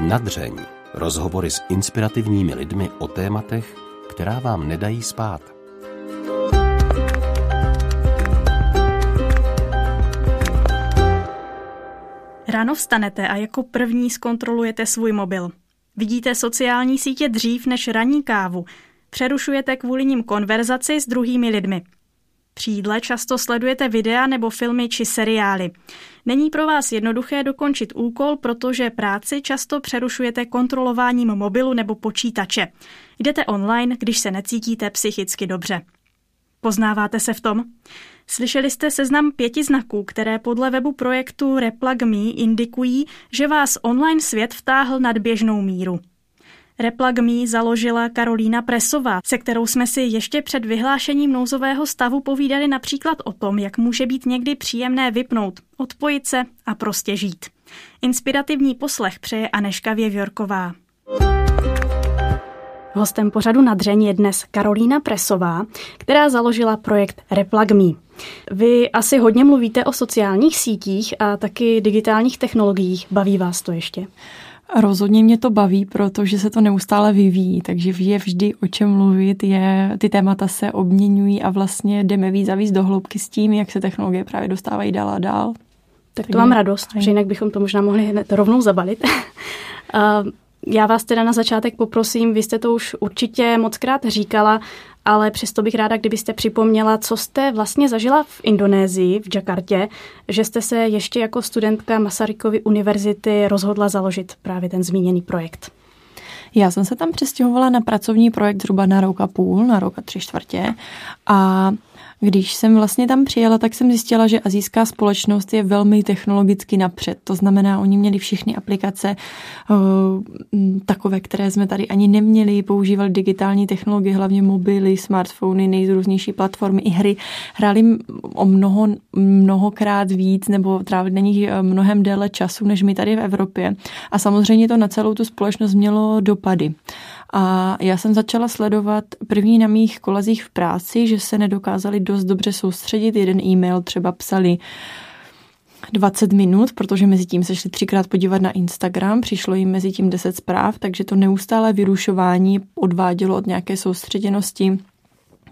Nadřeň. Rozhovory s inspirativními lidmi o tématech, která vám nedají spát. Ráno vstanete a jako první zkontrolujete svůj mobil. Vidíte sociální sítě dřív než ranní kávu. Přerušujete kvůli nim konverzaci s druhými lidmi. Při jídle často sledujete videa nebo filmy či seriály. Není pro vás jednoduché dokončit úkol, protože práci často přerušujete kontrolováním mobilu nebo počítače. Jdete online, když se necítíte psychicky dobře. Poznáváte se v tom? Slyšeli jste seznam pěti znaků, které podle webu projektu Replug Me indikují, že vás online svět vtáhl nad běžnou míru. Replug Me založila Karolína Presová, se kterou jsme si ještě před vyhlášením nouzového stavu povídali například o tom, jak může být někdy příjemné vypnout, odpojit se a prostě žít. Inspirativní poslech přeje Aneška Věvjorková. Hostem pořadu na dřeň je dnes Karolína Presová, která založila projekt Replug Me. Vy asi hodně mluvíte o sociálních sítích a taky digitálních technologiích. Baví vás to ještě? Rozhodně mě to baví, protože se to neustále vyvíjí, takže je vždy o čem mluvit, je, ty témata se obměňují a vlastně jdeme víc a víc do hloubky s tím, jak se technologie právě dostávají dál a dál. Tak to mám radost, že jinak bychom to možná mohli hned rovnou zabalit. Já vás teda na začátek poprosím, vy jste to už určitě mockrát říkala, ale přesto bych ráda, kdybyste připomněla, co jste vlastně zažila v Indonésii, v Jakartě, že jste se ještě jako studentka Masarykovy univerzity rozhodla založit právě ten zmíněný projekt. Já jsem se tam přestěhovala na pracovní projekt zhruba na rok a půl, na rok a tři čtvrtě a když jsem vlastně tam přijela, tak jsem zjistila, že azijská společnost je velmi technologicky napřed. To znamená, oni měli všechny aplikace uh, takové, které jsme tady ani neměli, používali digitální technologie, hlavně mobily, smartfony, nejrůznější platformy i hry. Hráli o mnoho, mnohokrát víc nebo trávili na nich eh, mnohem déle času, než my tady v Evropě. A samozřejmě to na celou tu společnost mělo dopady. A já jsem začala sledovat první na mých kolezích v práci, že se nedokázali dost dobře soustředit. Jeden e-mail třeba psali 20 minut, protože mezi tím se šli třikrát podívat na Instagram, přišlo jim mezi tím 10 zpráv, takže to neustále vyrušování odvádělo od nějaké soustředěnosti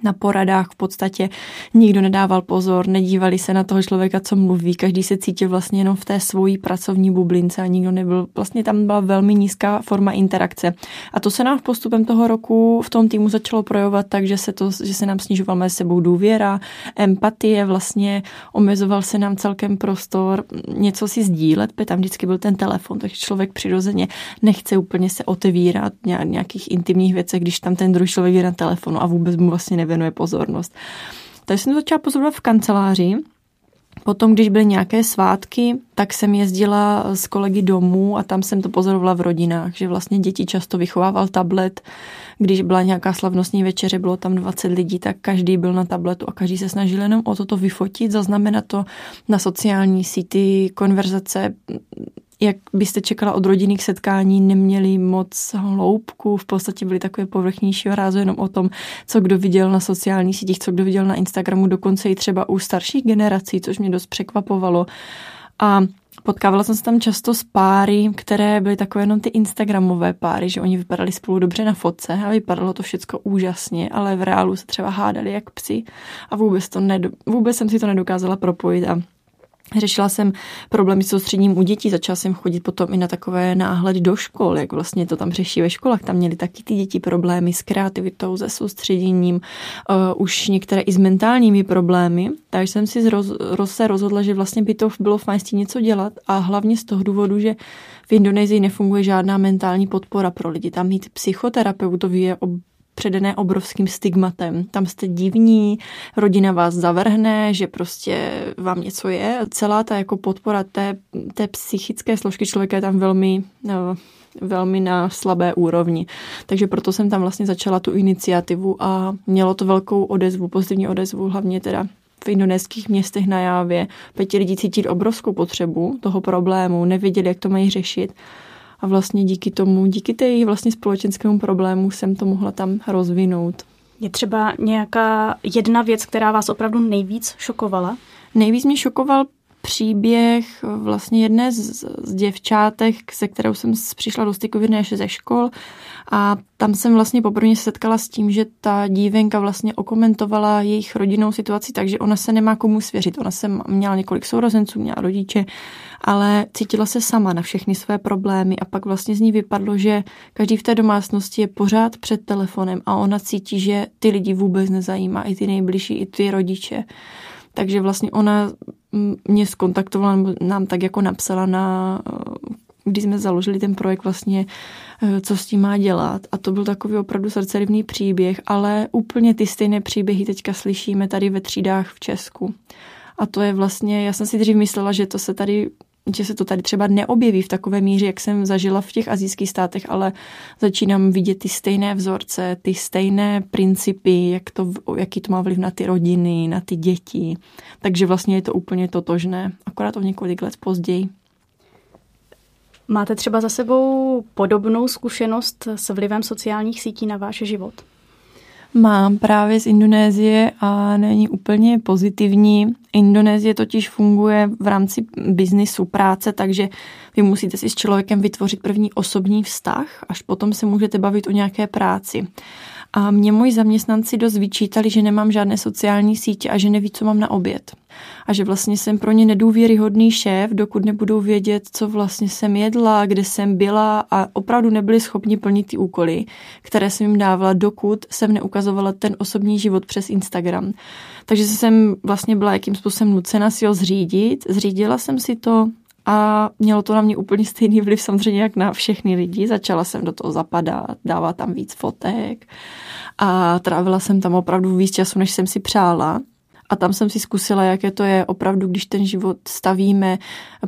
na poradách v podstatě nikdo nedával pozor, nedívali se na toho člověka, co mluví, každý se cítil vlastně jenom v té svojí pracovní bublince a nikdo nebyl, vlastně tam byla velmi nízká forma interakce. A to se nám v postupem toho roku v tom týmu začalo projevovat tak, že se, to, že se nám snižovala mezi sebou důvěra, empatie, vlastně omezoval se nám celkem prostor něco si sdílet, protože tam vždycky byl ten telefon, takže člověk přirozeně nechce úplně se otevírat nějakých intimních věcech, když tam ten druhý člověk je na telefonu a vůbec mu vlastně nevěnuje pozornost. Takže jsem to začala pozorovat v kanceláři, Potom, když byly nějaké svátky, tak jsem jezdila s kolegy domů a tam jsem to pozorovala v rodinách, že vlastně děti často vychovával tablet. Když byla nějaká slavnostní večeře, bylo tam 20 lidí, tak každý byl na tabletu a každý se snažil jenom o toto vyfotit, zaznamenat to na sociální síti, konverzace, jak byste čekala od rodinných setkání, neměli moc hloubku, v podstatě byly takové povrchnějšího rázu jenom o tom, co kdo viděl na sociálních sítích, co kdo viděl na Instagramu, dokonce i třeba u starších generací, což mě dost překvapovalo. A potkávala jsem se tam často s páry, které byly takové jenom ty Instagramové páry, že oni vypadali spolu dobře na fotce a vypadalo to všechno úžasně, ale v reálu se třeba hádali jak psi a vůbec, to vůbec jsem si to nedokázala propojit a Řešila jsem problémy s soustředěním u dětí, začala jsem chodit potom i na takové náhledy do škol, jak vlastně to tam řeší ve školách. Tam měly taky ty děti problémy s kreativitou, se soustředěním, uh, už některé i s mentálními problémy. Takže jsem si roz, roz, se rozhodla, že vlastně by to bylo fajn s tím něco dělat a hlavně z toho důvodu, že v Indonésii nefunguje žádná mentální podpora pro lidi. Tam mít psychoterapeutovi je ob předené obrovským stigmatem. Tam jste divní, rodina vás zavrhne, že prostě vám něco je. Celá ta jako podpora té, té psychické složky člověka je tam velmi no, velmi na slabé úrovni. Takže proto jsem tam vlastně začala tu iniciativu a mělo to velkou odezvu, pozitivní odezvu, hlavně teda v indonéských městech na Jávě. Pěti lidi cítili obrovskou potřebu toho problému, nevěděli, jak to mají řešit a vlastně díky tomu, díky té vlastně společenskému problému jsem to mohla tam rozvinout. Je třeba nějaká jedna věc, která vás opravdu nejvíc šokovala? Nejvíc mě šokoval příběh vlastně jedné z, z děvčátek, se kterou jsem přišla do styku v ze škol a tam jsem vlastně poprvé setkala s tím, že ta dívenka vlastně okomentovala jejich rodinnou situaci, takže ona se nemá komu svěřit. Ona se měla několik sourozenců, měla rodiče, ale cítila se sama na všechny své problémy a pak vlastně z ní vypadlo, že každý v té domácnosti je pořád před telefonem a ona cítí, že ty lidi vůbec nezajímá, i ty nejbližší, i ty rodiče. Takže vlastně ona mě skontaktovala, nám tak jako napsala na když jsme založili ten projekt vlastně, eh, co s tím má dělat. A to byl takový opravdu srdcerivný příběh, ale úplně ty stejné příběhy teďka slyšíme tady ve třídách v Česku. A to je vlastně, já jsem si dřív myslela, že to se tady že se to tady třeba neobjeví v takové míře, jak jsem zažila v těch azijských státech, ale začínám vidět ty stejné vzorce, ty stejné principy, jak to, jaký to má vliv na ty rodiny, na ty děti. Takže vlastně je to úplně totožné, akorát o několik let později. Máte třeba za sebou podobnou zkušenost s vlivem sociálních sítí na váš život? Mám právě z Indonésie a není úplně pozitivní. Indonésie totiž funguje v rámci biznisu práce, takže vy musíte si s člověkem vytvořit první osobní vztah, až potom se můžete bavit o nějaké práci. A mě moji zaměstnanci dost vyčítali, že nemám žádné sociální sítě a že neví, co mám na oběd. A že vlastně jsem pro ně nedůvěryhodný šéf, dokud nebudou vědět, co vlastně jsem jedla, kde jsem byla a opravdu nebyli schopni plnit ty úkoly, které jsem jim dávala, dokud jsem neukazovala ten osobní život přes Instagram. Takže jsem vlastně byla jakým způsobem nucena si ho zřídit. Zřídila jsem si to, a mělo to na mě úplně stejný vliv samozřejmě jak na všechny lidi. Začala jsem do toho zapadat, dávat tam víc fotek a trávila jsem tam opravdu víc času, než jsem si přála. A tam jsem si zkusila, jaké to je opravdu, když ten život stavíme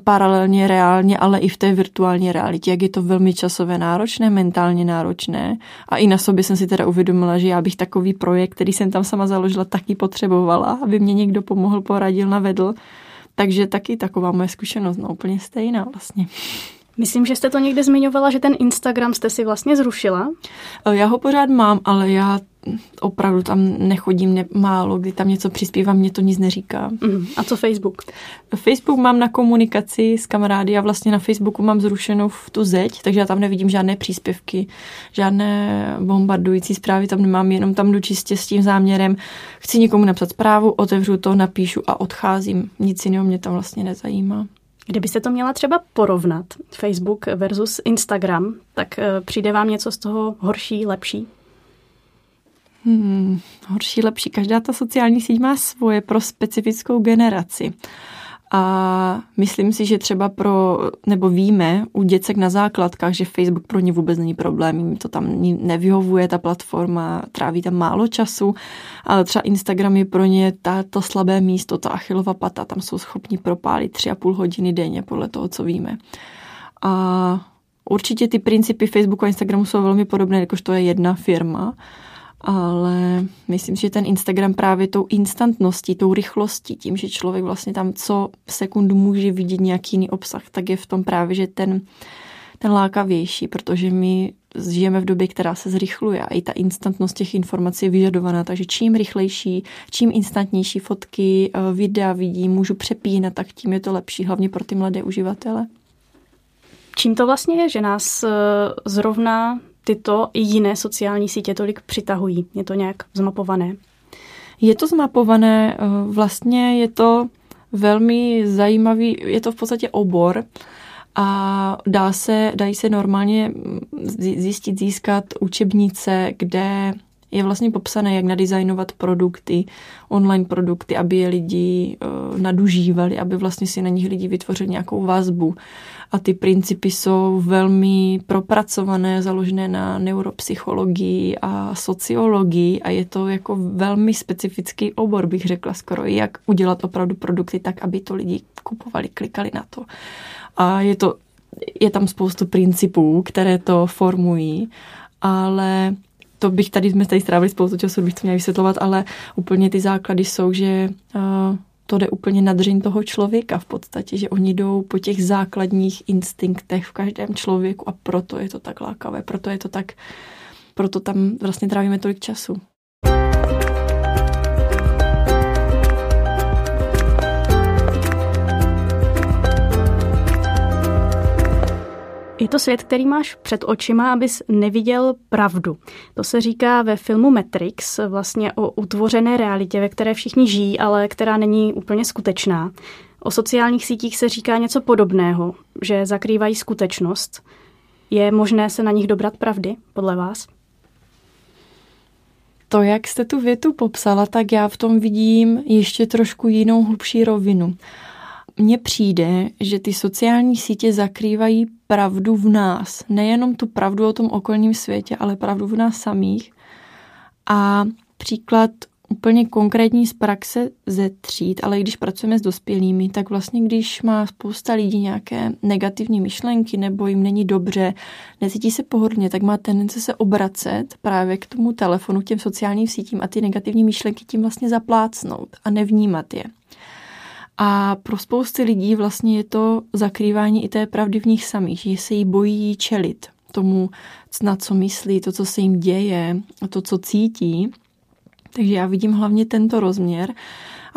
paralelně, reálně, ale i v té virtuální realitě, jak je to velmi časové náročné, mentálně náročné. A i na sobě jsem si teda uvědomila, že já bych takový projekt, který jsem tam sama založila, taky potřebovala, aby mě někdo pomohl, poradil, navedl. Takže taky taková moje zkušenost, no úplně stejná vlastně. Myslím, že jste to někde zmiňovala, že ten Instagram jste si vlastně zrušila. Já ho pořád mám, ale já opravdu tam nechodím ne, málo, kdy tam něco přispívám, mě to nic neříká. Mm. A co Facebook? Facebook mám na komunikaci s kamarády a vlastně na Facebooku mám zrušenou v tu zeď, takže já tam nevidím žádné příspěvky, žádné bombardující zprávy, tam nemám, jenom tam jdu čistě s tím záměrem, chci někomu napsat zprávu, otevřu to, napíšu a odcházím. Nic jiného mě tam vlastně nezajímá. Kdybyste to měla třeba porovnat, Facebook versus Instagram, tak eh, přijde vám něco z toho horší, lepší? Hmm, horší, lepší. Každá ta sociální síť má svoje pro specifickou generaci. A myslím si, že třeba pro, nebo víme u děcek na základkách, že Facebook pro ně vůbec není problém, jim to tam nevyhovuje, ta platforma, tráví tam málo času, ale třeba Instagram je pro ně ta, to slabé místo, ta achilova pata, tam jsou schopni propálit tři a půl hodiny denně, podle toho, co víme. A určitě ty principy Facebooku a Instagramu jsou velmi podobné, jakož to je jedna firma, ale myslím, že ten Instagram právě tou instantností, tou rychlostí, tím, že člověk vlastně tam co sekundu může vidět nějaký jiný obsah, tak je v tom právě, že ten, ten lákavější, protože my žijeme v době, která se zrychluje a i ta instantnost těch informací je vyžadovaná, takže čím rychlejší, čím instantnější fotky, eh, videa vidím, můžu přepínat, tak tím je to lepší, hlavně pro ty mladé uživatele. Čím to vlastně je, že nás eh, zrovna tyto i jiné sociální sítě tolik přitahují? Je to nějak zmapované? Je to zmapované, eh, vlastně je to velmi zajímavý, je to v podstatě obor a dá se, dají se normálně zjistit, získat učebnice, kde je vlastně popsané, jak nadizajnovat produkty, online produkty, aby je lidi uh, nadužívali, aby vlastně si na nich lidi vytvořili nějakou vazbu a ty principy jsou velmi propracované, založené na neuropsychologii a sociologii a je to jako velmi specifický obor, bych řekla skoro, jak udělat opravdu produkty tak, aby to lidi kupovali, klikali na to. A je to, je tam spoustu principů, které to formují, ale to bych tady, jsme tady strávili spoustu času, bych to měla vysvětlovat, ale úplně ty základy jsou, že uh, to jde úplně na dřin toho člověka v podstatě, že oni jdou po těch základních instinktech v každém člověku a proto je to tak lákavé, proto je to tak, proto tam vlastně trávíme tolik času. Je to svět, který máš před očima, abys neviděl pravdu. To se říká ve filmu Matrix, vlastně o utvořené realitě, ve které všichni žijí, ale která není úplně skutečná. O sociálních sítích se říká něco podobného, že zakrývají skutečnost. Je možné se na nich dobrat pravdy, podle vás? To, jak jste tu větu popsala, tak já v tom vidím ještě trošku jinou hlubší rovinu mně přijde, že ty sociální sítě zakrývají pravdu v nás. Nejenom tu pravdu o tom okolním světě, ale pravdu v nás samých. A příklad úplně konkrétní z praxe ze tříd, ale když pracujeme s dospělými, tak vlastně když má spousta lidí nějaké negativní myšlenky nebo jim není dobře, necítí se pohodlně, tak má tendence se obracet právě k tomu telefonu, k těm sociálním sítím a ty negativní myšlenky tím vlastně zaplácnout a nevnímat je. A pro spousty lidí vlastně je to zakrývání i té pravdy v nich samých, že se jí bojí čelit tomu, na co myslí, to, co se jim děje, to, co cítí. Takže já vidím hlavně tento rozměr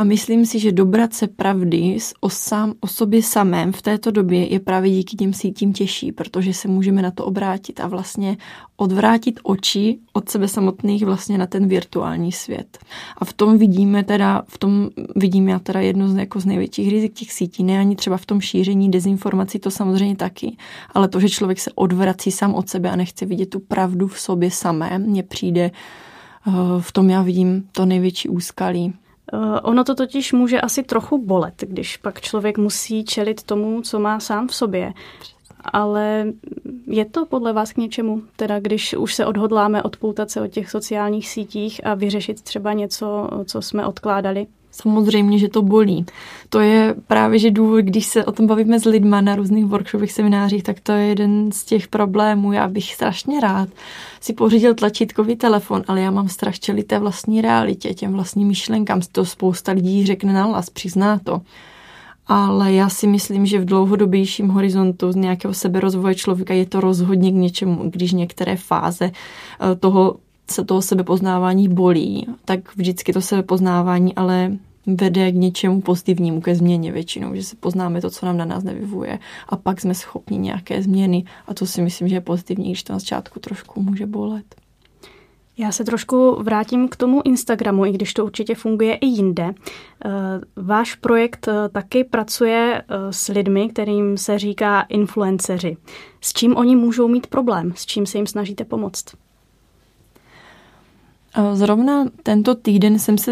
a myslím si, že dobrat se pravdy o, sám, o sobě samém v této době je právě díky těm sítím těžší, protože se můžeme na to obrátit a vlastně odvrátit oči od sebe samotných vlastně na ten virtuální svět. A v tom vidíme teda, v tom vidím já teda jedno z, jako z největších rizik těch sítí, ne ani třeba v tom šíření dezinformací, to samozřejmě taky, ale to, že člověk se odvrací sám od sebe a nechce vidět tu pravdu v sobě samé, mně přijde eh, v tom já vidím to největší úskalí. Eh, ono to totiž může asi trochu bolet, když pak člověk musí čelit tomu, co má sám v sobě. Ale je to podle vás k něčemu? Teda když už se odhodláme odpoutat se od těch sociálních sítích a vyřešit třeba něco, co jsme odkládali? Samozřejmě, že to bolí. To je právě, že důvod, když se o tom bavíme s lidma na různých workshopech, seminářích, tak to je jeden z těch problémů. Já bych strašně rád si pořídil tlačítkový telefon, ale já mám strach čelit té vlastní realitě, těm vlastním myšlenkám. To spousta lidí řekne na hlas, přizná to. Ale já si myslím, že v dlouhodobějším horizontu z nějakého seberozvoje člověka je to rozhodně k něčemu, když některé fáze eh, toho se toho sebepoznávání bolí, tak vždycky to sebepoznávání ale vede k něčemu pozitivnímu, ke změně většinou, že se poznáme to, co nám na nás nevyvuje a pak jsme schopni nějaké změny a to si myslím, že je pozitivní, když to na začátku trošku může bolet. Já se trošku vrátím k tomu Instagramu, i když to určitě funguje i jinde. Eh, váš projekt eh, taky pracuje eh, s lidmi, kterým se říká influenceři. S čím oni můžou mít problém? S čím se jim snažíte pomoct? Zrovna tento týden jsem se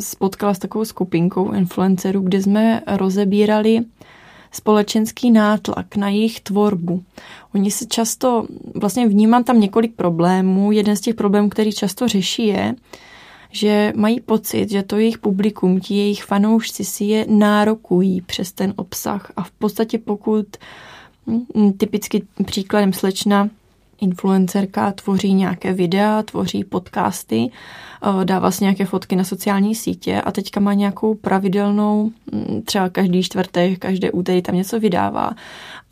spotkala s takovou skupinkou influencerů, kde jsme rozebírali společenský nátlak na jejich tvorbu. Oni se často, vlastně vnímám tam několik problémů. Jeden z těch problémů, který často řeší, je, že mají pocit, že to jejich publikum, ti jejich fanoušci si je nárokují přes ten obsah. A v podstatě pokud hm, typicky příkladem slečna influencerka tvoří nějaké videa, tvoří podcasty, eh, dává vlastně nějaké fotky na sociální sítě a teďka má nějakou pravidelnou, mm, třeba každý čtvrtek, každé úterý tam něco vydává.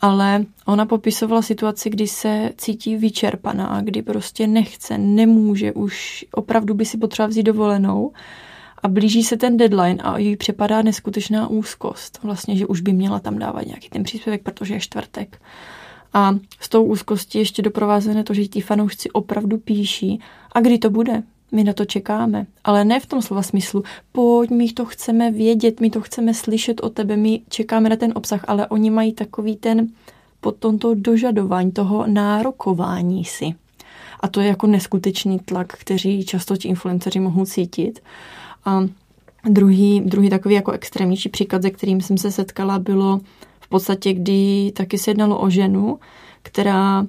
Ale ona popisovala situaci, kdy se cítí vyčerpaná, kdy prostě nechce, nemůže, už opravdu by si potřeba vzít dovolenou a blíží se ten deadline a jí připadá neskutečná úzkost. Vlastně, že už by měla tam dávat nějaký ten příspěvek, protože je čtvrtek. A s tou úzkostí ještě doprovázené to, že ti fanoušci opravdu píší. A kdy to bude? My na to čekáme. Ale ne v tom slova smyslu, pojď, my to chceme vědět, my to chceme slyšet o tebe, my čekáme na ten obsah, ale oni mají takový ten potom to dožadování, toho nárokování si. A to je jako neskutečný tlak, který často ti influenceři mohou cítit. A druhý, druhý takový jako extrémnější příklad, se kterým jsem se setkala, bylo v podstatě, kdy taky se jednalo o ženu, která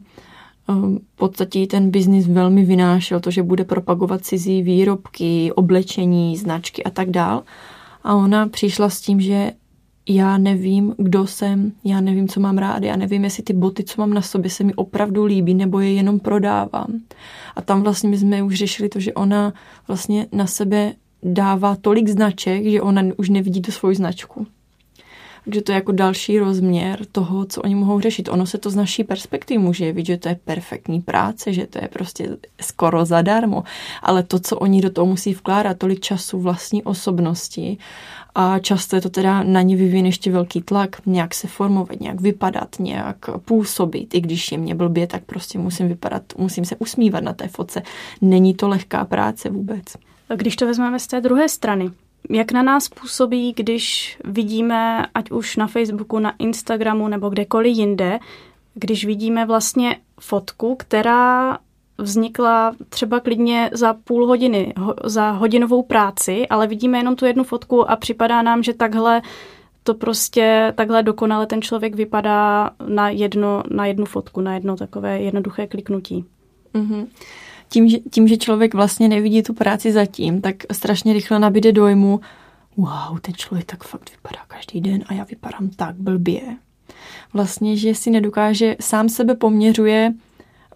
ehm, v podstatě ten biznis velmi vynášel, to, že bude propagovat cizí výrobky, oblečení, značky a tak dál. A ona přišla s tím, že já nevím, kdo jsem, já nevím, co mám rád, já nevím, jestli ty boty, co mám na sobě, se mi opravdu líbí, nebo je jenom prodávám. A tam vlastně my jsme už řešili to, že ona vlastně na sebe dává tolik značek, že ona už nevidí tu svoji značku Takže to je jako další rozměr toho, co oni mohou řešit. Ono se to z naší perspektivy může jevit, že to je perfektní práce, že to je prostě skoro zadarmo, ale to, co oni do toho musí vkládat, tolik času vlastní osobnosti a často je to teda na ně vyvíjen ještě velký tlak, nějak se formovat, nějak vypadat, nějak působit. I když je mě blbě, tak prostě musím vypadat, musím se usmívat na té foce. Není to lehká práce vůbec. Když to vezmeme z té druhé strany, jak na nás působí, když vidíme, ať už na Facebooku, na Instagramu nebo kdekoliv jinde, když vidíme vlastně fotku, která vznikla třeba klidně za půl hodiny, za hodinovou práci, ale vidíme jenom tu jednu fotku a připadá nám, že takhle to prostě takhle dokonale ten člověk vypadá na, jedno, na jednu fotku, na jedno takové jednoduché kliknutí. Mm-hmm. Tím, že, tím, že člověk vlastně nevidí tu práci zatím, tak strašně rychle nabíde dojmu, wow, ten člověk tak fakt vypadá každý den a já vypadám tak blbě. Vlastně, že si nedokáže, sám sebe poměřuje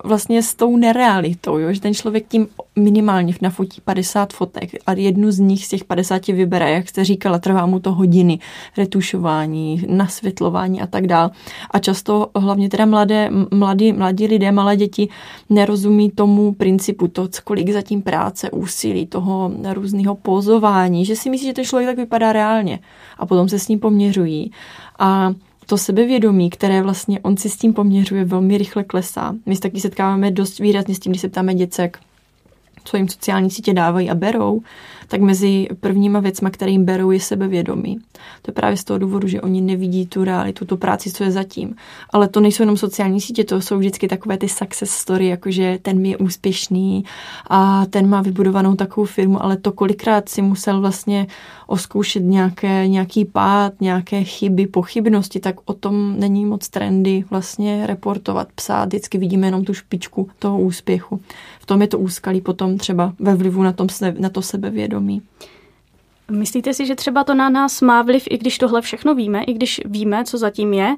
vlastně s tou nerealitou, jo? že ten člověk tím minimálně nafotí 50 fotek a jednu z nich z těch 50 vybere, jak jste říkala, trvá mu to hodiny, retušování, nasvětlování a tak dál. A často hlavně teda mladé, mladí, mladí lidé, malé děti nerozumí tomu principu, to, kolik zatím práce, úsilí, toho různého pozování, že si myslí, že ten člověk tak vypadá reálně a potom se s ním poměřují. A to sebevědomí, které vlastně on si s tím poměřuje, velmi rychle klesá. My se taky setkáváme dost výrazně s tím, když se ptáme děcek, co jim sociální sítě dávají a berou, tak mezi prvníma věcma, které jim berou, je sebevědomí. To je právě z toho důvodu, že oni nevidí tu realitu, tu práci, co je zatím. Ale to nejsou jenom sociální sítě, to jsou vždycky takové ty success story, jakože ten je úspěšný a ten má vybudovanou takovou firmu, ale to kolikrát si musel vlastně oskoušet nějaké, nějaký pád, nějaké chyby, pochybnosti, tak o tom není moc trendy vlastně reportovat, psát. Vždycky vidíme jenom tu špičku toho úspěchu. Tom je to úskalí potom třeba ve vlivu na, tom, na to sebevědomí. Myslíte si, že třeba to na nás má vliv, i když tohle všechno víme, i když víme, co zatím je,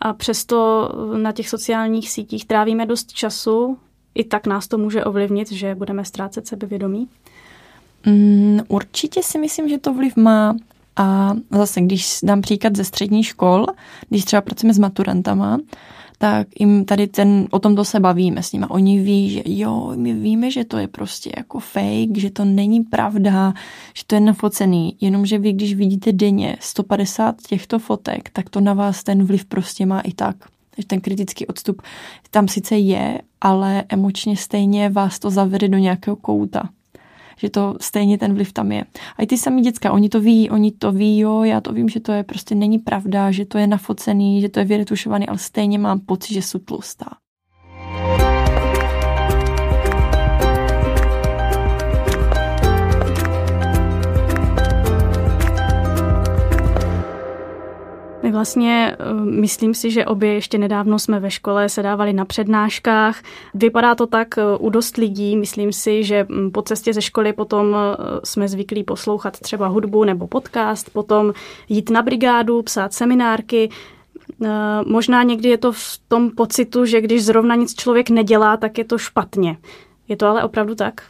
a přesto na těch sociálních sítích trávíme dost času, i tak nás to může ovlivnit, že budeme ztrácet sebevědomí? Mm, určitě si myslím, že to vliv má. A zase, když dám příklad ze střední škol, když třeba pracujeme s maturantama, tak jim tady ten, o tomto se bavíme s nimi. Oni ví, že jo, my víme, že to je prostě jako fake, že to není pravda, že to je nafocený, jenomže vy, když vidíte denně 150 těchto fotek, tak to na vás ten vliv prostě má i tak. Takže ten kritický odstup tam sice je, ale emočně stejně vás to zavede do nějakého kouta že to stejně ten vliv tam je. A i ty samý děcka, oni to ví, oni to ví, jo, já to vím, že to je prostě není pravda, že to je nafocený, že to je vyretušovaný, ale stejně mám pocit, že jsou tlustá. My vlastně, eh, myslím si, že obě ještě nedávno jsme ve škole se dávali na přednáškách. Vypadá to tak eh, u dost lidí. Myslím si, že hm, po cestě ze školy potom eh, jsme zvyklí poslouchat třeba hudbu nebo podcast, potom jít na brigádu, psát seminárky. Možná někdy je to v tom pocitu, že když zrovna nic člověk nedělá, tak je to špatně. Je to ale opravdu tak?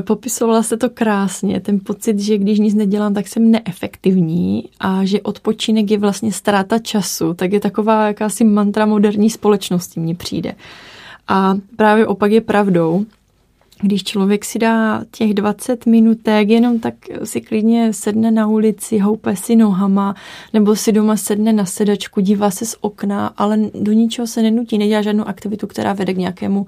Popisovala se to krásně, ten pocit, že když nic nedělám, tak jsem neefektivní a že odpočinek je vlastně ztráta času, tak je taková jakási mantra moderní společnosti mně přijde. A právě opak je pravdou, když člověk si dá těch 20 minutek, jenom tak si klidně sedne na ulici, houpe si nohama, nebo si doma sedne na sedačku, dívá se z okna, ale do ničeho se nenutí, nedělá žádnou aktivitu, která vede k nějakému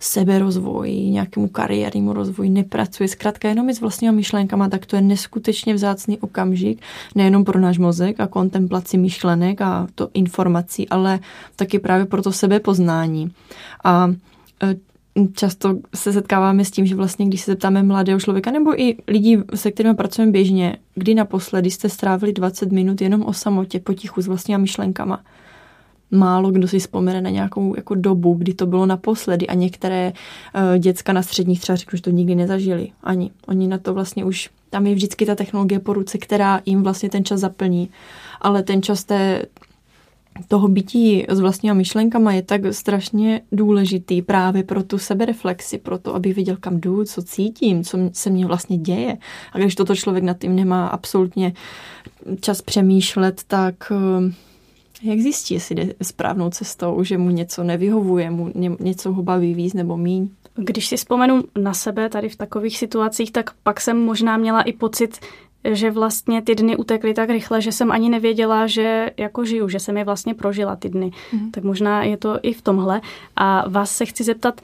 seberozvoji, nějakému kariérnímu rozvoji, nepracuje, zkrátka jenom s vlastními myšlenkama, tak to je neskutečně vzácný okamžik, nejenom pro náš mozek a kontemplaci myšlenek a to informací, ale taky právě pro to sebepoznání. A e, často se setkáváme s tím, že vlastně, když se zeptáme mladého člověka nebo i lidí, se kterými pracujeme běžně, kdy naposledy jste strávili 20 minut jenom o samotě, potichu s vlastníma myšlenkama. Málo kdo si vzpomene na nějakou jako dobu, kdy to bylo naposledy a některé uh, děcka na středních třeba řeknou, že to nikdy nezažili. Ani. Oni na to vlastně už, tam je vždycky ta technologie po ruce, která jim vlastně ten čas zaplní. Ale ten čas té toho bytí s vlastníma myšlenkama je tak strašně důležitý právě pro tu sebereflexi, pro to, aby viděl, kam jdu, co cítím, co se mně vlastně děje. A když toto člověk nad tím nemá absolutně čas přemýšlet, tak eh, jak zjistí, jestli jde správnou cestou, že mu něco nevyhovuje, mu něco ho baví víc nebo míň? Když si vzpomenu na sebe tady v takových situacích, tak pak jsem možná měla i pocit, že vlastně ty dny utekly tak rychle, že jsem ani nevěděla, že jako žiju, že jsem je vlastně prožila ty dny. Mm. Tak možná je to i v tomhle. A vás se chci zeptat,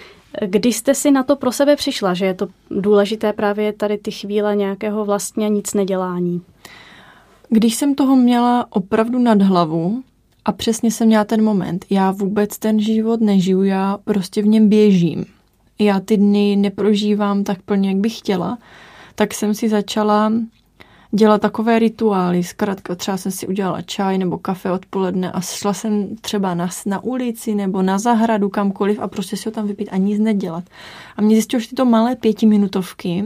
kdy jste si na to pro sebe přišla, že je to důležité právě tady ty chvíle nějakého vlastně nic nedělání? Když jsem toho měla opravdu nad hlavu a přesně jsem měla ten moment, já vůbec ten život nežiju, já prostě v něm běžím. Já ty dny neprožívám tak plně, jak bych chtěla, tak jsem si začala dělat takové rituály. Zkrátka třeba jsem si udělala čaj nebo kafe odpoledne a šla jsem třeba na, na ulici nebo na zahradu kamkoliv a prostě si ho tam vypít a nic nedělat. A mě zjistilo, že tyto malé pětiminutovky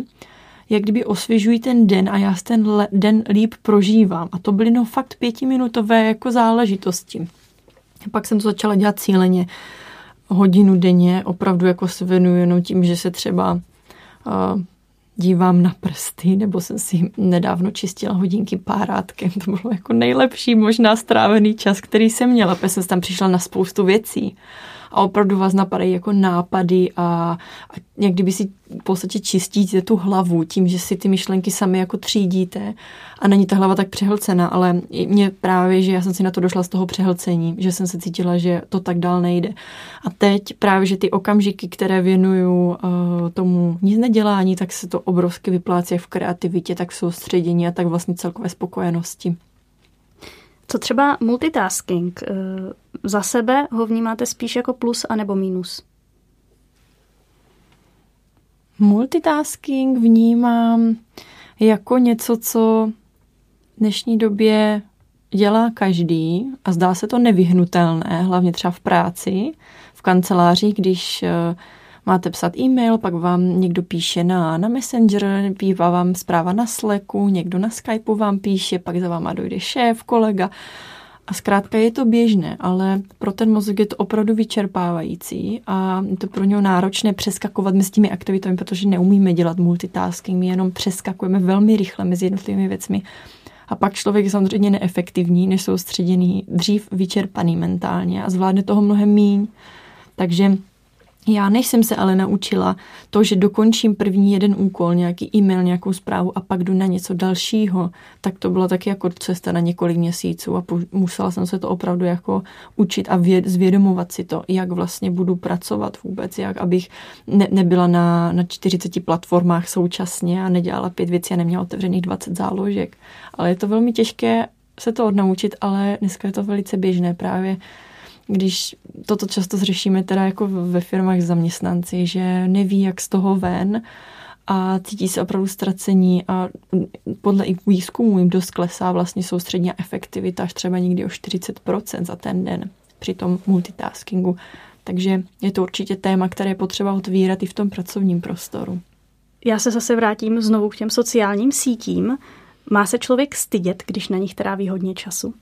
jak kdyby osvěžují ten den a já ten le, den líp prožívám. A to byly no fakt pětiminutové jako záležitosti. Pak jsem to začala dělat cíleně hodinu denně, opravdu jako se věnuju jenom tím, že se třeba uh, dívám na prsty, nebo jsem si nedávno čistila hodinky párátkem. To bylo jako nejlepší možná strávený čas, který jsem měla, protože jsem tam přišla na spoustu věcí a opravdu vás napadají jako nápady a, a někdy by si v podstatě čistíte tu hlavu tím, že si ty myšlenky sami jako třídíte a není ta hlava tak přehlcená, ale mě právě, že já jsem si na to došla z toho přehlcení, že jsem se cítila, že to tak dál nejde. A teď právě, že ty okamžiky, které věnuju uh, tomu nic nedělání, tak se to obrovsky vyplácí v kreativitě, tak v soustředění a tak vlastně celkové spokojenosti. Co třeba multitasking? Eh, za sebe ho vnímáte spíš jako plus anebo minus? Multitasking vnímám jako něco, co v dnešní době dělá každý a zdá se to nevyhnutelné, hlavně třeba v práci, v kanceláři, když eh, máte psat e-mail, pak vám někdo píše na, na Messenger, bývá vám zpráva na Slacku, někdo na Skypeu vám píše, pak za váma dojde šéf, kolega. A zkrátka je to běžné, ale pro ten mozek je to opravdu vyčerpávající a je to pro něho náročné přeskakovat mezi těmi aktivitami, protože neumíme dělat multitasking, my jenom přeskakujeme velmi rychle mezi jednotlivými věcmi. A pak člověk je samozřejmě neefektivní, než soustředěný, dřív vyčerpaný mentálně a zvládne toho mnohem míň. Takže já než jsem se ale naučila to, že dokončím první jeden úkol, nějaký e-mail, nějakou zprávu a pak jdu na něco dalšího, tak to bylo taky jako cesta na několik měsíců a musela jsem se to opravdu jako učit a věd, zvědomovat si to, jak vlastně budu pracovat vůbec, jak abych ne, nebyla na, na 40 platformách současně a nedělala pět věcí a neměla otevřených 20 záložek. Ale je to velmi těžké se to odnaučit, ale dneska je to velice běžné právě když toto často zřešíme teda jako ve firmách zaměstnanci, že neví, jak z toho ven a cítí se opravdu ztracení a podle i výzkumu jim dost klesá vlastně soustřední efektivita až třeba někdy o 40% za ten den při tom multitaskingu. Takže je to určitě téma, které je potřeba otvírat i v tom pracovním prostoru. Já se zase vrátím znovu k těm sociálním sítím. Má se člověk stydět, když na nich tráví hodně času?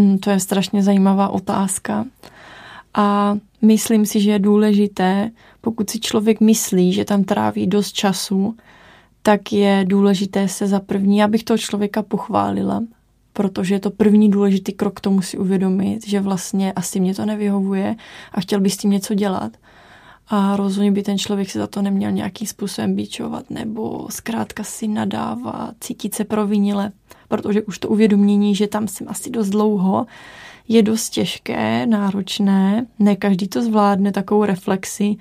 Mm, to je strašně zajímavá otázka. A myslím si, že je důležité, pokud si člověk myslí, že tam tráví dost času, tak je důležité se za první, já bych toho člověka pochválila, protože je to první důležitý krok k tomu si uvědomit, že vlastně asi mě to nevyhovuje a chtěl bych s tím něco dělat. A rozhodně by ten člověk se za to neměl nějakým způsobem bíčovat nebo zkrátka si nadávat, cítit se provinile protože už to uvědomění, že tam jsem asi dost dlouho, je dost těžké, náročné, ne každý to zvládne, takovou reflexi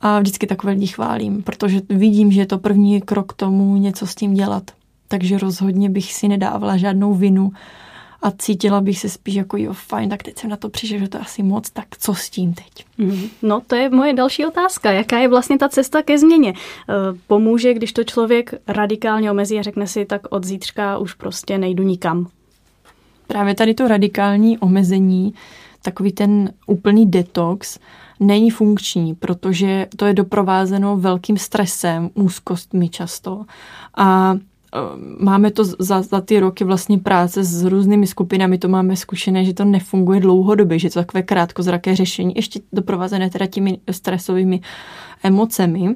a vždycky takové lidi chválím, protože vidím, že je to první krok k tomu něco s tím dělat. Takže rozhodně bych si nedávala žádnou vinu a cítila bych se spíš jako jo, fajn, tak teď jsem na to přišel, že to je asi moc, tak co s tím teď? Mhm. No to je moje další otázka. Jaká je vlastně ta cesta ke změně? Eh, pomůže, když to člověk radikálně omezí a řekne si, tak od zítřka už prostě nejdu nikam. Právě tady to radikální omezení, takový ten úplný detox, není funkční, protože to je doprovázeno velkým stresem, úzkostmi často. A máme to za, za ty roky vlastně práce s různými skupinami, to máme zkušené, že to nefunguje dlouhodobě, že to takové krátkozraké řešení, ještě doprovázené teda těmi stresovými emocemi.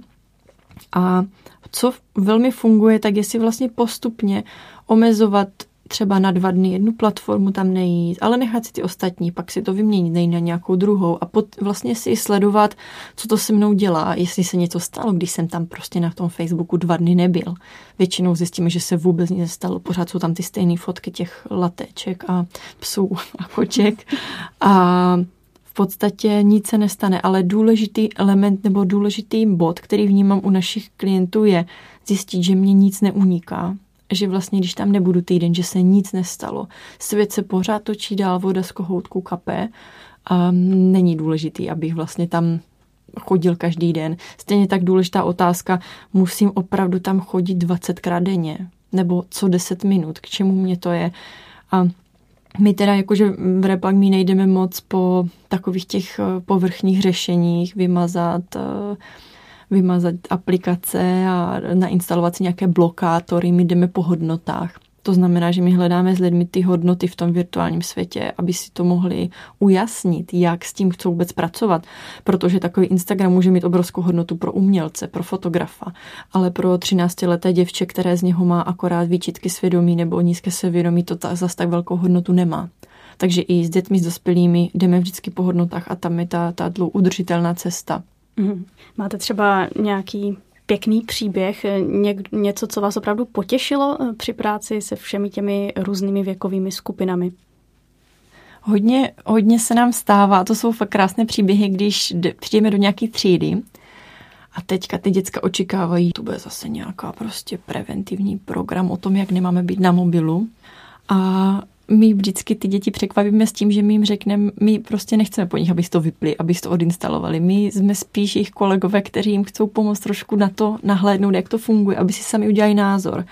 A co velmi funguje, tak je si vlastně postupně omezovat třeba na dva dny jednu platformu tam nejít, ale nechat si ty ostatní, pak si to vyměnit, nejít na nějakou druhou a pod, vlastně si sledovat, co to se mnou dělá, jestli se něco stalo, když jsem tam prostě na tom Facebooku dva dny nebyl. Většinou zjistíme, že se vůbec nic nestalo, pořád jsou tam ty stejné fotky těch lateček a psů a koček a v podstatě nic se nestane, ale důležitý element nebo důležitý bod, který vnímám u našich klientů je zjistit, že mě nic neuniká, že vlastně, když tam nebudu týden, že se nic nestalo. Svět se pořád točí dál, voda z kohoutku kape a není důležitý, abych vlastně tam chodil každý den. Stejně tak důležitá otázka, musím opravdu tam chodit 20krát denně, nebo co 10 minut, k čemu mě to je. A my teda jakože v Repak my nejdeme moc po takových těch eh, povrchních řešeních, vymazat uh, vymazat aplikace a nainstalovat si nějaké blokátory, my jdeme po hodnotách. To znamená, že my hledáme s lidmi ty hodnoty v tom virtuálním světě, aby si to mohli ujasnit, jak s tím chcou vůbec pracovat. Protože takový Instagram může mít obrovskou hodnotu pro umělce, pro fotografa, ale pro 13-leté děvče, které z něho má akorát výčitky svědomí nebo nízké sevědomí, to ta, zase tak velkou hodnotu nemá. Takže i s dětmi, s dospělými jdeme vždycky po hodnotách a tam je ta, ta dlouho udržitelná cesta. Mm. Máte třeba nějaký pěkný příběh, ně, něco, co vás opravdu potěšilo eh, při práci se všemi těmi různými věkovými skupinami? Hodně, hodně se nám stává, to jsou fakt krásné příběhy, když přijdeme do nějaké třídy a teďka ty děcka očekávají, tu bude zase nějaká prostě preventivní program o tom, jak nemáme být na mobilu. A my vždycky ty děti překvapíme s tím, že my jim řekneme, my prostě nechceme po nich, aby to vypli, aby to odinstalovali. My jsme spíš jejich kolegové, kteří jim chcou pomoct trošku na to nahlédnout, jak to funguje, aby si sami udělali názor.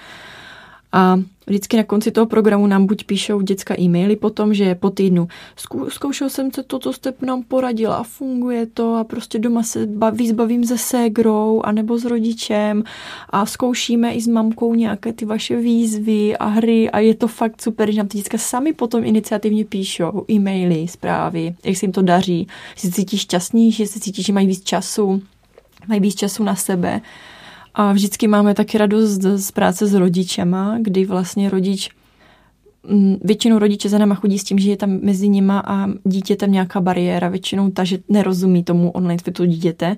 A vždycky na konci toho programu nám buď píšou děcka e-maily potom, že po týdnu zkoušel jsem se to, co jste nám poradila a funguje to a prostě doma se baví, zbavím se ségrou a nebo s rodičem a zkoušíme i s mamkou nějaké ty vaše výzvy a hry a je to fakt super, že nám ty děcka sami potom iniciativně píšou e-maily, zprávy, jak se jim to daří, že se cítí šťastní, že se cítí, že mají víc času, mají víc času na sebe a vždycky máme taky radost z práce s rodičema, kdy vlastně rodič mm, Většinou rodiče za náma chodí s tím, že je tam mezi nima a dítětem nějaká bariéra, většinou ta, že nerozumí tomu online světu dítěte.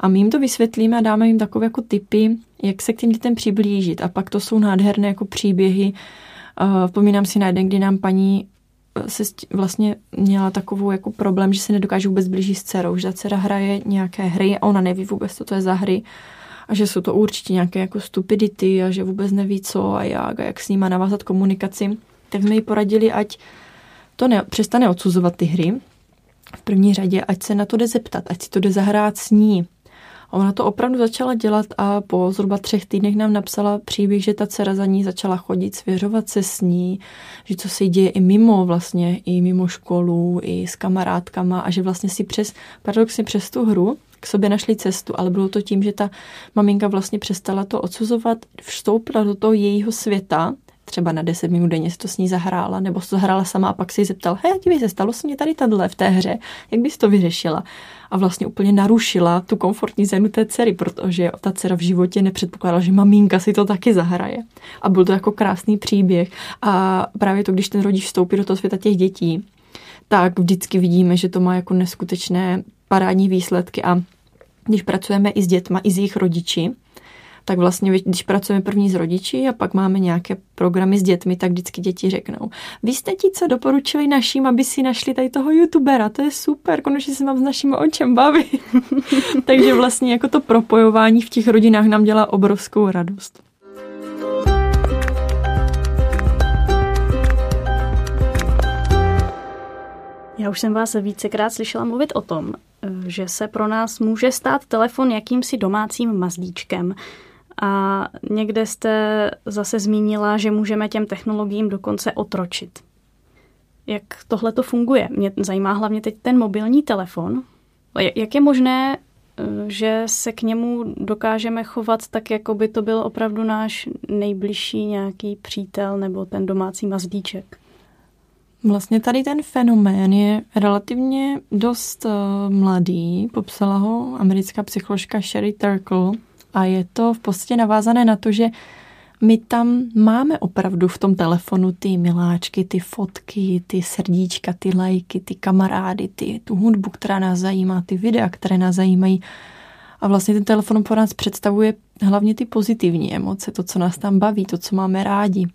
A my jim to vysvětlíme a dáme jim takové jako typy, jak se k těm dětem přiblížit. A pak to jsou nádherné jako příběhy. Vzpomínám si na jeden, kdy nám paní e, se vlastně měla takovou jako problém, že se nedokáže vůbec blížit s dcerou, že ta dcera hraje nějaké hry a ona neví vůbec, co to je za hry a že jsou to určitě nějaké jako stupidity a že vůbec neví co a jak a jak s nima navázat komunikaci, tak jsme jí poradili, ať to ne, přestane odsuzovat ty hry v první řadě, ať se na to jde zeptat, ať si to jde zahrát s ní. A ona to opravdu začala dělat a po zhruba třech týdnech nám napsala příběh, že ta dcera za ní začala chodit, svěřovat se s ní, že co se děje i mimo vlastně, i mimo školu, i s kamarádkama a že vlastně si přes, paradoxně přes tu hru k sobě našli cestu, ale bylo to tím, že ta maminka vlastně přestala to odsuzovat, vstoupila do toho jejího světa, třeba na 10 minut denně si to s ní zahrála, nebo se to zahrála sama a pak si ji zeptal, hej, dívej se, stalo se mě tady tahle v té hře, jak bys to vyřešila? A vlastně úplně narušila tu komfortní zónu té dcery, protože ta dcera v životě nepředpokládala, že maminka si to taky zahraje. A byl to jako krásný příběh. A právě to, když ten rodič vstoupí do toho světa těch dětí, tak vždycky vidíme, že to má jako neskutečné parádní výsledky a když pracujeme i s dětma, i s jejich rodiči, tak vlastně, když pracujeme první s rodiči a pak máme nějaké programy s dětmi, tak vždycky děti řeknou, vy jste ti co doporučili naším, aby si našli tady toho youtubera, to je super, konečně se mám s naším o čem bavit. Takže vlastně jako to propojování v těch rodinách nám dělá obrovskou radost. Já už jsem vás vícekrát slyšela mluvit o tom, že se pro nás může stát telefon jakýmsi domácím mazdíčkem. A někde jste zase zmínila, že můžeme těm technologiím dokonce otročit. Jak tohle to funguje? Mě zajímá hlavně teď ten mobilní telefon. Jak je možné že se k němu dokážeme chovat tak, jako by to byl opravdu náš nejbližší nějaký přítel nebo ten domácí mazdíček? Vlastně tady ten fenomén je relativně dost uh, mladý. Popsala ho americká psycholožka Sherry Turkle a je to v podstatě navázané na to, že my tam máme opravdu v tom telefonu ty miláčky, ty fotky, ty srdíčka, ty lajky, ty kamarády, ty, tu hudbu, která nás zajímá, ty videa, které nás zajímají. A vlastně ten telefon pro nás představuje hlavně ty pozitivní emoce, to, co nás tam baví, to, co máme rádi.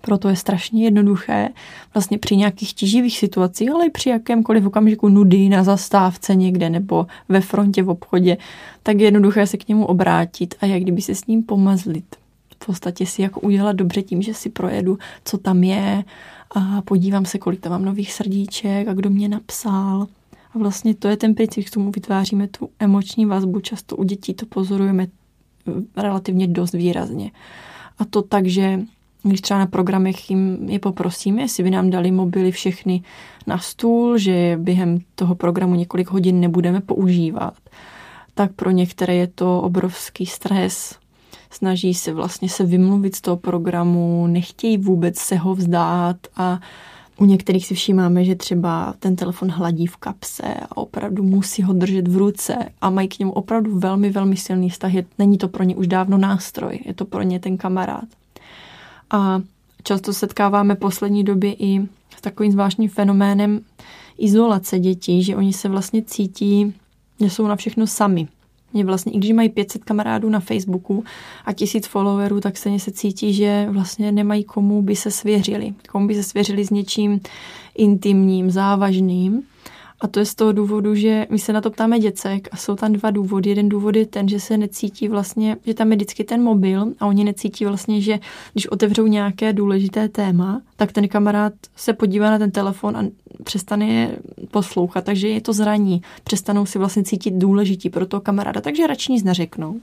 Proto je strašně jednoduché vlastně při nějakých tíživých situacích, ale i při jakémkoliv okamžiku nudy na zastávce někde nebo ve frontě v obchodě, tak je jednoduché se k němu obrátit a jak kdyby se s ním pomazlit. V podstatě si jako udělat dobře tím, že si projedu, co tam je a podívám se, kolik tam mám nových srdíček a kdo mě napsal. A vlastně to je ten princip, k tomu vytváříme tu emoční vazbu. Často u dětí to pozorujeme relativně dost výrazně. A to tak, že když třeba na programech jim je poprosíme, jestli by nám dali mobily všechny na stůl, že během toho programu několik hodin nebudeme používat, tak pro některé je to obrovský stres. Snaží se vlastně se vymluvit z toho programu, nechtějí vůbec se ho vzdát a u některých si všímáme, že třeba ten telefon hladí v kapse a opravdu musí ho držet v ruce a mají k němu opravdu velmi, velmi silný vztah. Není to pro ně už dávno nástroj, je to pro ně ten kamarád. A často setkáváme poslední době i s takovým zvláštním fenoménem izolace dětí, že oni se vlastně cítí, že jsou na všechno sami. Mě vlastně, i když mají 500 kamarádů na Facebooku a tisíc followerů, tak se se cítí, že vlastně nemají komu by se svěřili. Komu by se svěřili s něčím intimním, závažným. A to je z toho důvodu, že my se na to ptáme děcek a jsou tam dva důvody. Jeden důvod je ten, že se necítí vlastně, že tam je vždycky ten mobil a oni necítí vlastně, že když otevřou nějaké důležité téma, tak ten kamarád se podívá na ten telefon a přestane je poslouchat, takže je to zraní. Přestanou si vlastně cítit důležití pro toho kamaráda, takže radši nic neřeknou.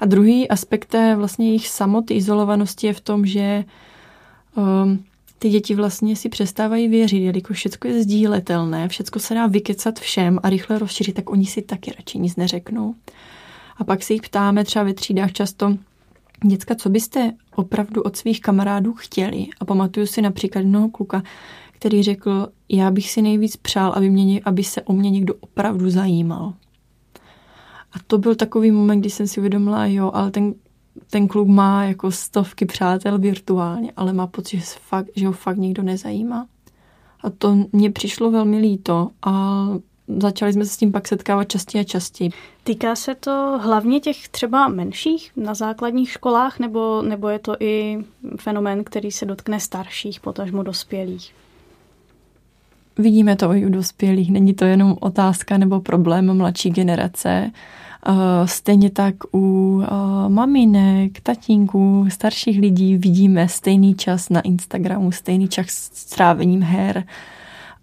A druhý aspekt té vlastně jejich samoty, izolovanosti je v tom, že um, ty děti vlastně si přestávají věřit, jelikož všechno je sdíletelné, všechno se dá vykecat všem a rychle rozšířit, tak oni si taky radši nic neřeknou. A pak se jich ptáme třeba ve třídách často, děcka, co byste opravdu od svých kamarádů chtěli? A pamatuju si například jednoho kluka, který řekl, já bych si nejvíc přál, aby, mě, aby se o mě někdo opravdu zajímal. A to byl takový moment, kdy jsem si uvědomila, jo, ale ten ten kluk má jako stovky přátel virtuálně, ale má pocit, že, fakt, že ho fakt nikdo nezajímá. A to mně přišlo velmi líto a začali jsme se s tím pak setkávat častěji a častěji. Týká se to hlavně těch třeba menších na základních školách, nebo, nebo je to i fenomén, který se dotkne starších, potažmo dospělých? Vidíme to i u dospělých. Není to jenom otázka nebo problém mladší generace. Stejně tak u maminek, tatínků, starších lidí vidíme stejný čas na Instagramu, stejný čas s strávením her.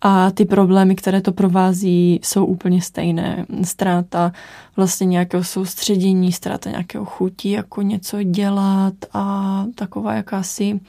A ty problémy, které to provází, jsou úplně stejné. Ztráta vlastně nějakého soustředění, ztráta nějakého chutí, jako něco dělat a taková jakási uh,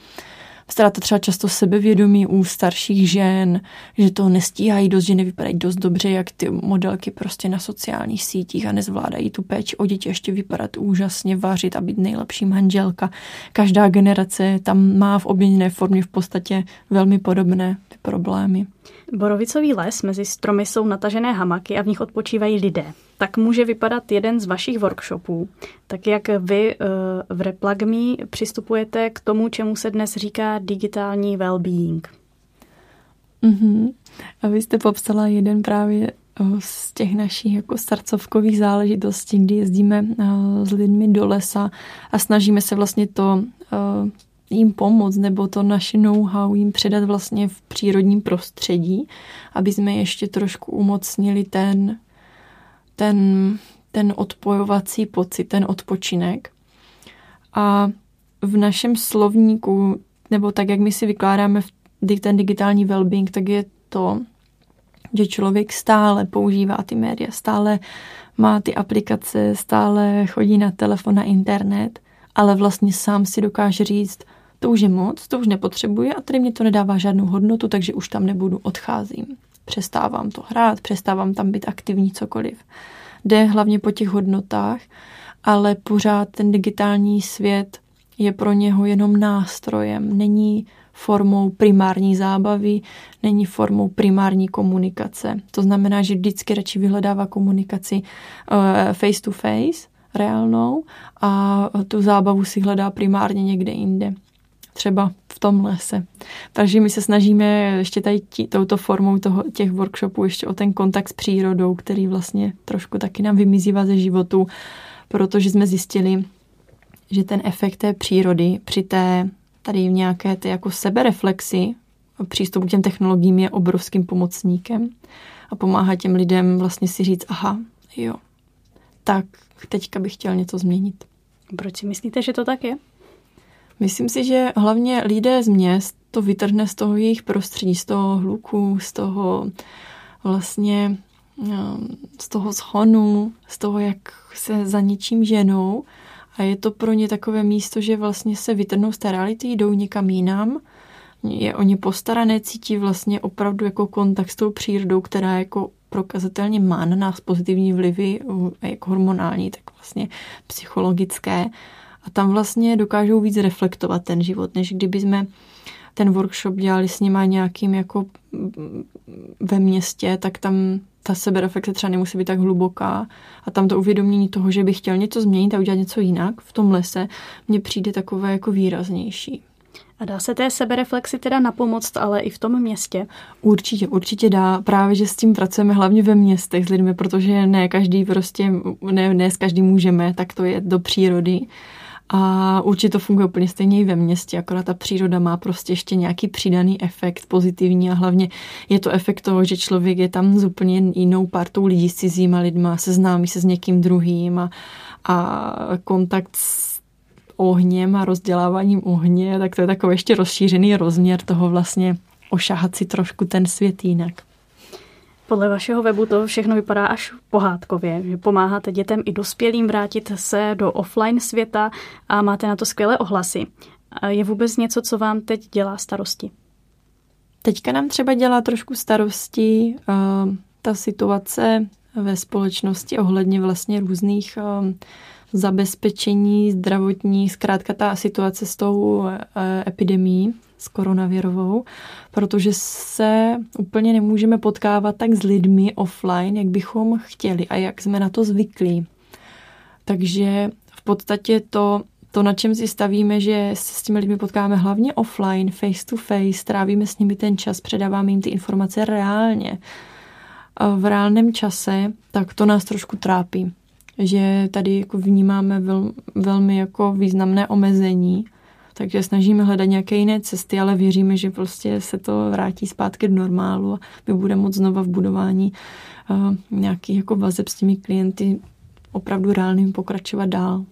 ztráta třeba často sebevědomí u starších žen, že to nestíhají dost, že nevypadají dost dobře, jak ty modelky prostě na sociálních sítích a nezvládají tu péči o děti ještě vypadat úžasně, vařit a být nejlepší manželka. Každá generace tam má v obměněné formě v podstatě velmi podobné problémy. Borovicový les, mezi stromy jsou natažené hamaky a v nich odpočívají lidé. Tak může vypadat jeden z vašich workshopů. Tak jak vy eh, v Replagmi přistupujete k tomu, čemu se dnes říká digitální well-being? Mm-hmm. A vy jste popsala jeden právě eh, z těch našich jako srdcovkových záležitostí, kdy jezdíme eh, s lidmi do lesa a snažíme se vlastně to jim pomoct nebo to naše know-how jim předat vlastně v přírodním prostředí, aby jsme ještě trošku umocnili ten, ten, ten odpojovací pocit, ten odpočinek. A v našem slovníku, nebo tak, jak my si vykládáme ten digitální well-being, tak je to, že člověk stále používá ty média, stále má ty aplikace, stále chodí na telefon, na internet, ale vlastně sám si dokáže říct, to už je moc, to už nepotřebuje a tady mě to nedává žádnou hodnotu, takže už tam nebudu, odcházím. Přestávám to hrát, přestávám tam být aktivní, cokoliv. jde hlavně po těch hodnotách, ale pořád ten digitální svět je pro něho jenom nástrojem, není formou primární zábavy, není formou primární komunikace. To znamená, že vždycky radši vyhledává komunikaci eh, face to face, reálnou, a tu zábavu si hledá primárně někde jinde třeba v tom lese. Takže my se snažíme ještě tady tí, touto formou toho, těch workshopů ještě o ten kontakt s přírodou, který vlastně trošku taky nám vymizívá ze životu, protože jsme zjistili, že ten efekt té přírody při té tady nějaké té jako sebereflexi přístupu k těm technologiím je obrovským pomocníkem a pomáhá těm lidem vlastně si říct, aha, jo, tak teďka bych chtěl něco změnit. Proč si myslíte, že to tak je? Myslím si, že hlavně lidé z měst to vytrhne z toho jejich prostředí, z toho hluku, z toho vlastně um, z toho schonu, z toho, jak se za něčím ženou a je to pro ně takové místo, že vlastně se vytrhnou z té reality, jdou někam jinam, je o ně postarané, cítí vlastně opravdu jako kontakt s tou přírodou, která jako prokazatelně má na nás pozitivní vlivy, jak hormonální, tak vlastně psychologické. A tam vlastně dokážou víc reflektovat ten život, než kdyby jsme ten workshop dělali s nima nějakým jako ve městě, tak tam ta sebereflexe třeba nemusí být tak hluboká a tam to uvědomění toho, že bych chtěl něco změnit a udělat něco jinak v tom lese, mně přijde takové jako výraznější. A dá se té sebereflexi teda napomoct, ale i v tom městě? Určitě, určitě dá. Právě, že s tím pracujeme hlavně ve městech s lidmi, protože ne každý prostě, ne, ne s každým můžeme, tak to je do přírody. A určitě to funguje úplně stejně i ve městě, akorát ta příroda má prostě ještě nějaký přidaný efekt pozitivní a hlavně je to efekt toho, že člověk je tam s úplně jinou partou lidí, s cizíma lidma, seznámí se s někým druhým a, a kontakt s ohněm a rozděláváním ohně, tak to je takový ještě rozšířený rozměr toho vlastně ošahat si trošku ten svět jinak. Podle vašeho webu to všechno vypadá až pohádkově, že pomáháte dětem i dospělým vrátit se do offline světa a máte na to skvělé ohlasy. Je vůbec něco, co vám teď dělá starosti? Teďka nám třeba dělá trošku starosti uh, ta situace ve společnosti ohledně vlastně různých uh, zabezpečení zdravotní, zkrátka ta situace s tou uh, epidemí s koronavirovou, protože se úplně nemůžeme potkávat tak s lidmi offline, jak bychom chtěli a jak jsme na to zvyklí. Takže v podstatě to, to na čem si stavíme, že se s těmi lidmi potkáme hlavně offline, face to face, trávíme s nimi ten čas, předáváme jim ty informace reálně, v reálném čase, tak to nás trošku trápí. Že tady jako vnímáme vel, velmi jako významné omezení takže snažíme hledat nějaké jiné cesty, ale věříme, že prostě se to vrátí zpátky do normálu a my budeme moc znova v budování uh, nějakých jako vazeb s těmi klienty opravdu reálným pokračovat dál.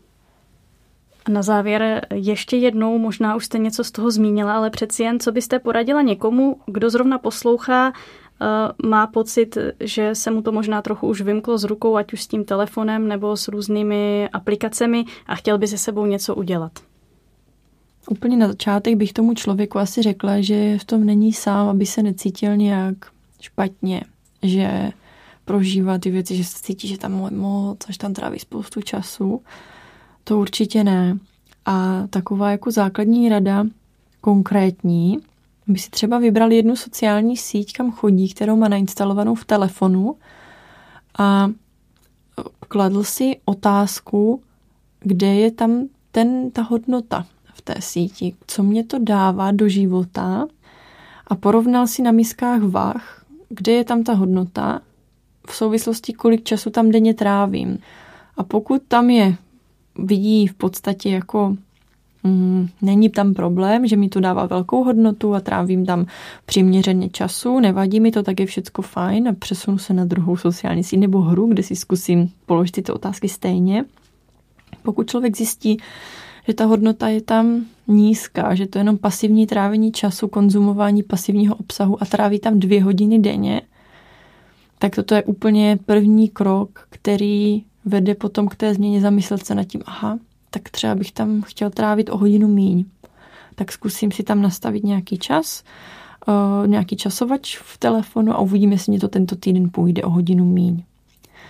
A na závěr ještě jednou, možná už jste něco z toho zmínila, ale přeci jen, co byste poradila někomu, kdo zrovna poslouchá, uh, má pocit, že se mu to možná trochu už vymklo z rukou, ať už s tím telefonem nebo s různými aplikacemi a chtěl by se sebou něco udělat. Úplně na začátek bych tomu člověku asi řekla, že v tom není sám, aby se necítil nějak špatně, že prožívá ty věci, že se cítí, že tam moc, až tam tráví spoustu času. To určitě ne. A taková jako základní rada, konkrétní, by si třeba vybral jednu sociální síť, kam chodí, kterou má nainstalovanou v telefonu a kladl si otázku, kde je tam ten, ta hodnota, té síti, co mě to dává do života a porovnal si na miskách vah, kde je tam ta hodnota v souvislosti, kolik času tam denně trávím. A pokud tam je, vidí v podstatě jako mm, není tam problém, že mi to dává velkou hodnotu a trávím tam přiměřeně času, nevadí mi to, tak je všecko fajn a přesunu se na druhou sociální síť nebo hru, kde si zkusím položit tyto otázky stejně. Pokud člověk zjistí, že ta hodnota je tam nízká, že to je jenom pasivní trávení času, konzumování pasivního obsahu a tráví tam dvě hodiny denně, tak toto je úplně první krok, který vede potom k té změně zamyslet se nad tím, aha, tak třeba bych tam chtěl trávit o hodinu míň. Tak zkusím si tam nastavit nějaký čas, uh, nějaký časovač v telefonu a uvidíme, jestli mě to tento týden půjde o hodinu míň.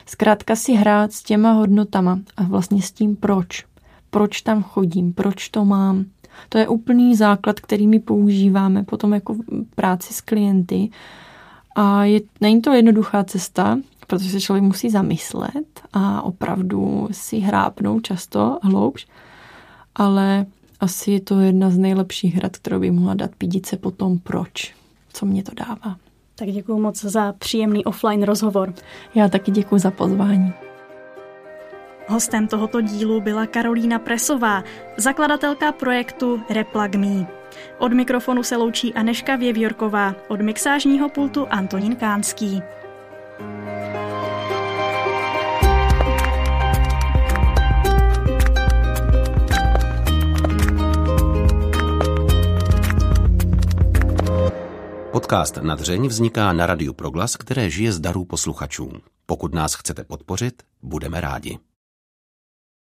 Zkrátka si hrát s těma hodnotama a vlastně s tím proč. Proč tam chodím, proč to mám. To je úplný základ, který my používáme potom jako v práci s klienty. A je, není to jednoduchá cesta, protože se člověk musí zamyslet a opravdu si hrápnout často hloubš, ale asi je to jedna z nejlepších hrad, kterou by mohla dát pídit se potom proč, co mě to dává. Tak děkuji moc za příjemný offline rozhovor. Já taky děkuji za pozvání. Hostem tohoto dílu byla Karolína Presová, zakladatelka projektu Replug Me. Od mikrofonu se loučí Aneška Věvjorková, od mixážního pultu Antonín Kánský. Podcast na dřeň vzniká na Radiu Proglas, které žije z darů posluchačů. Pokud nás chcete podpořit, budeme rádi.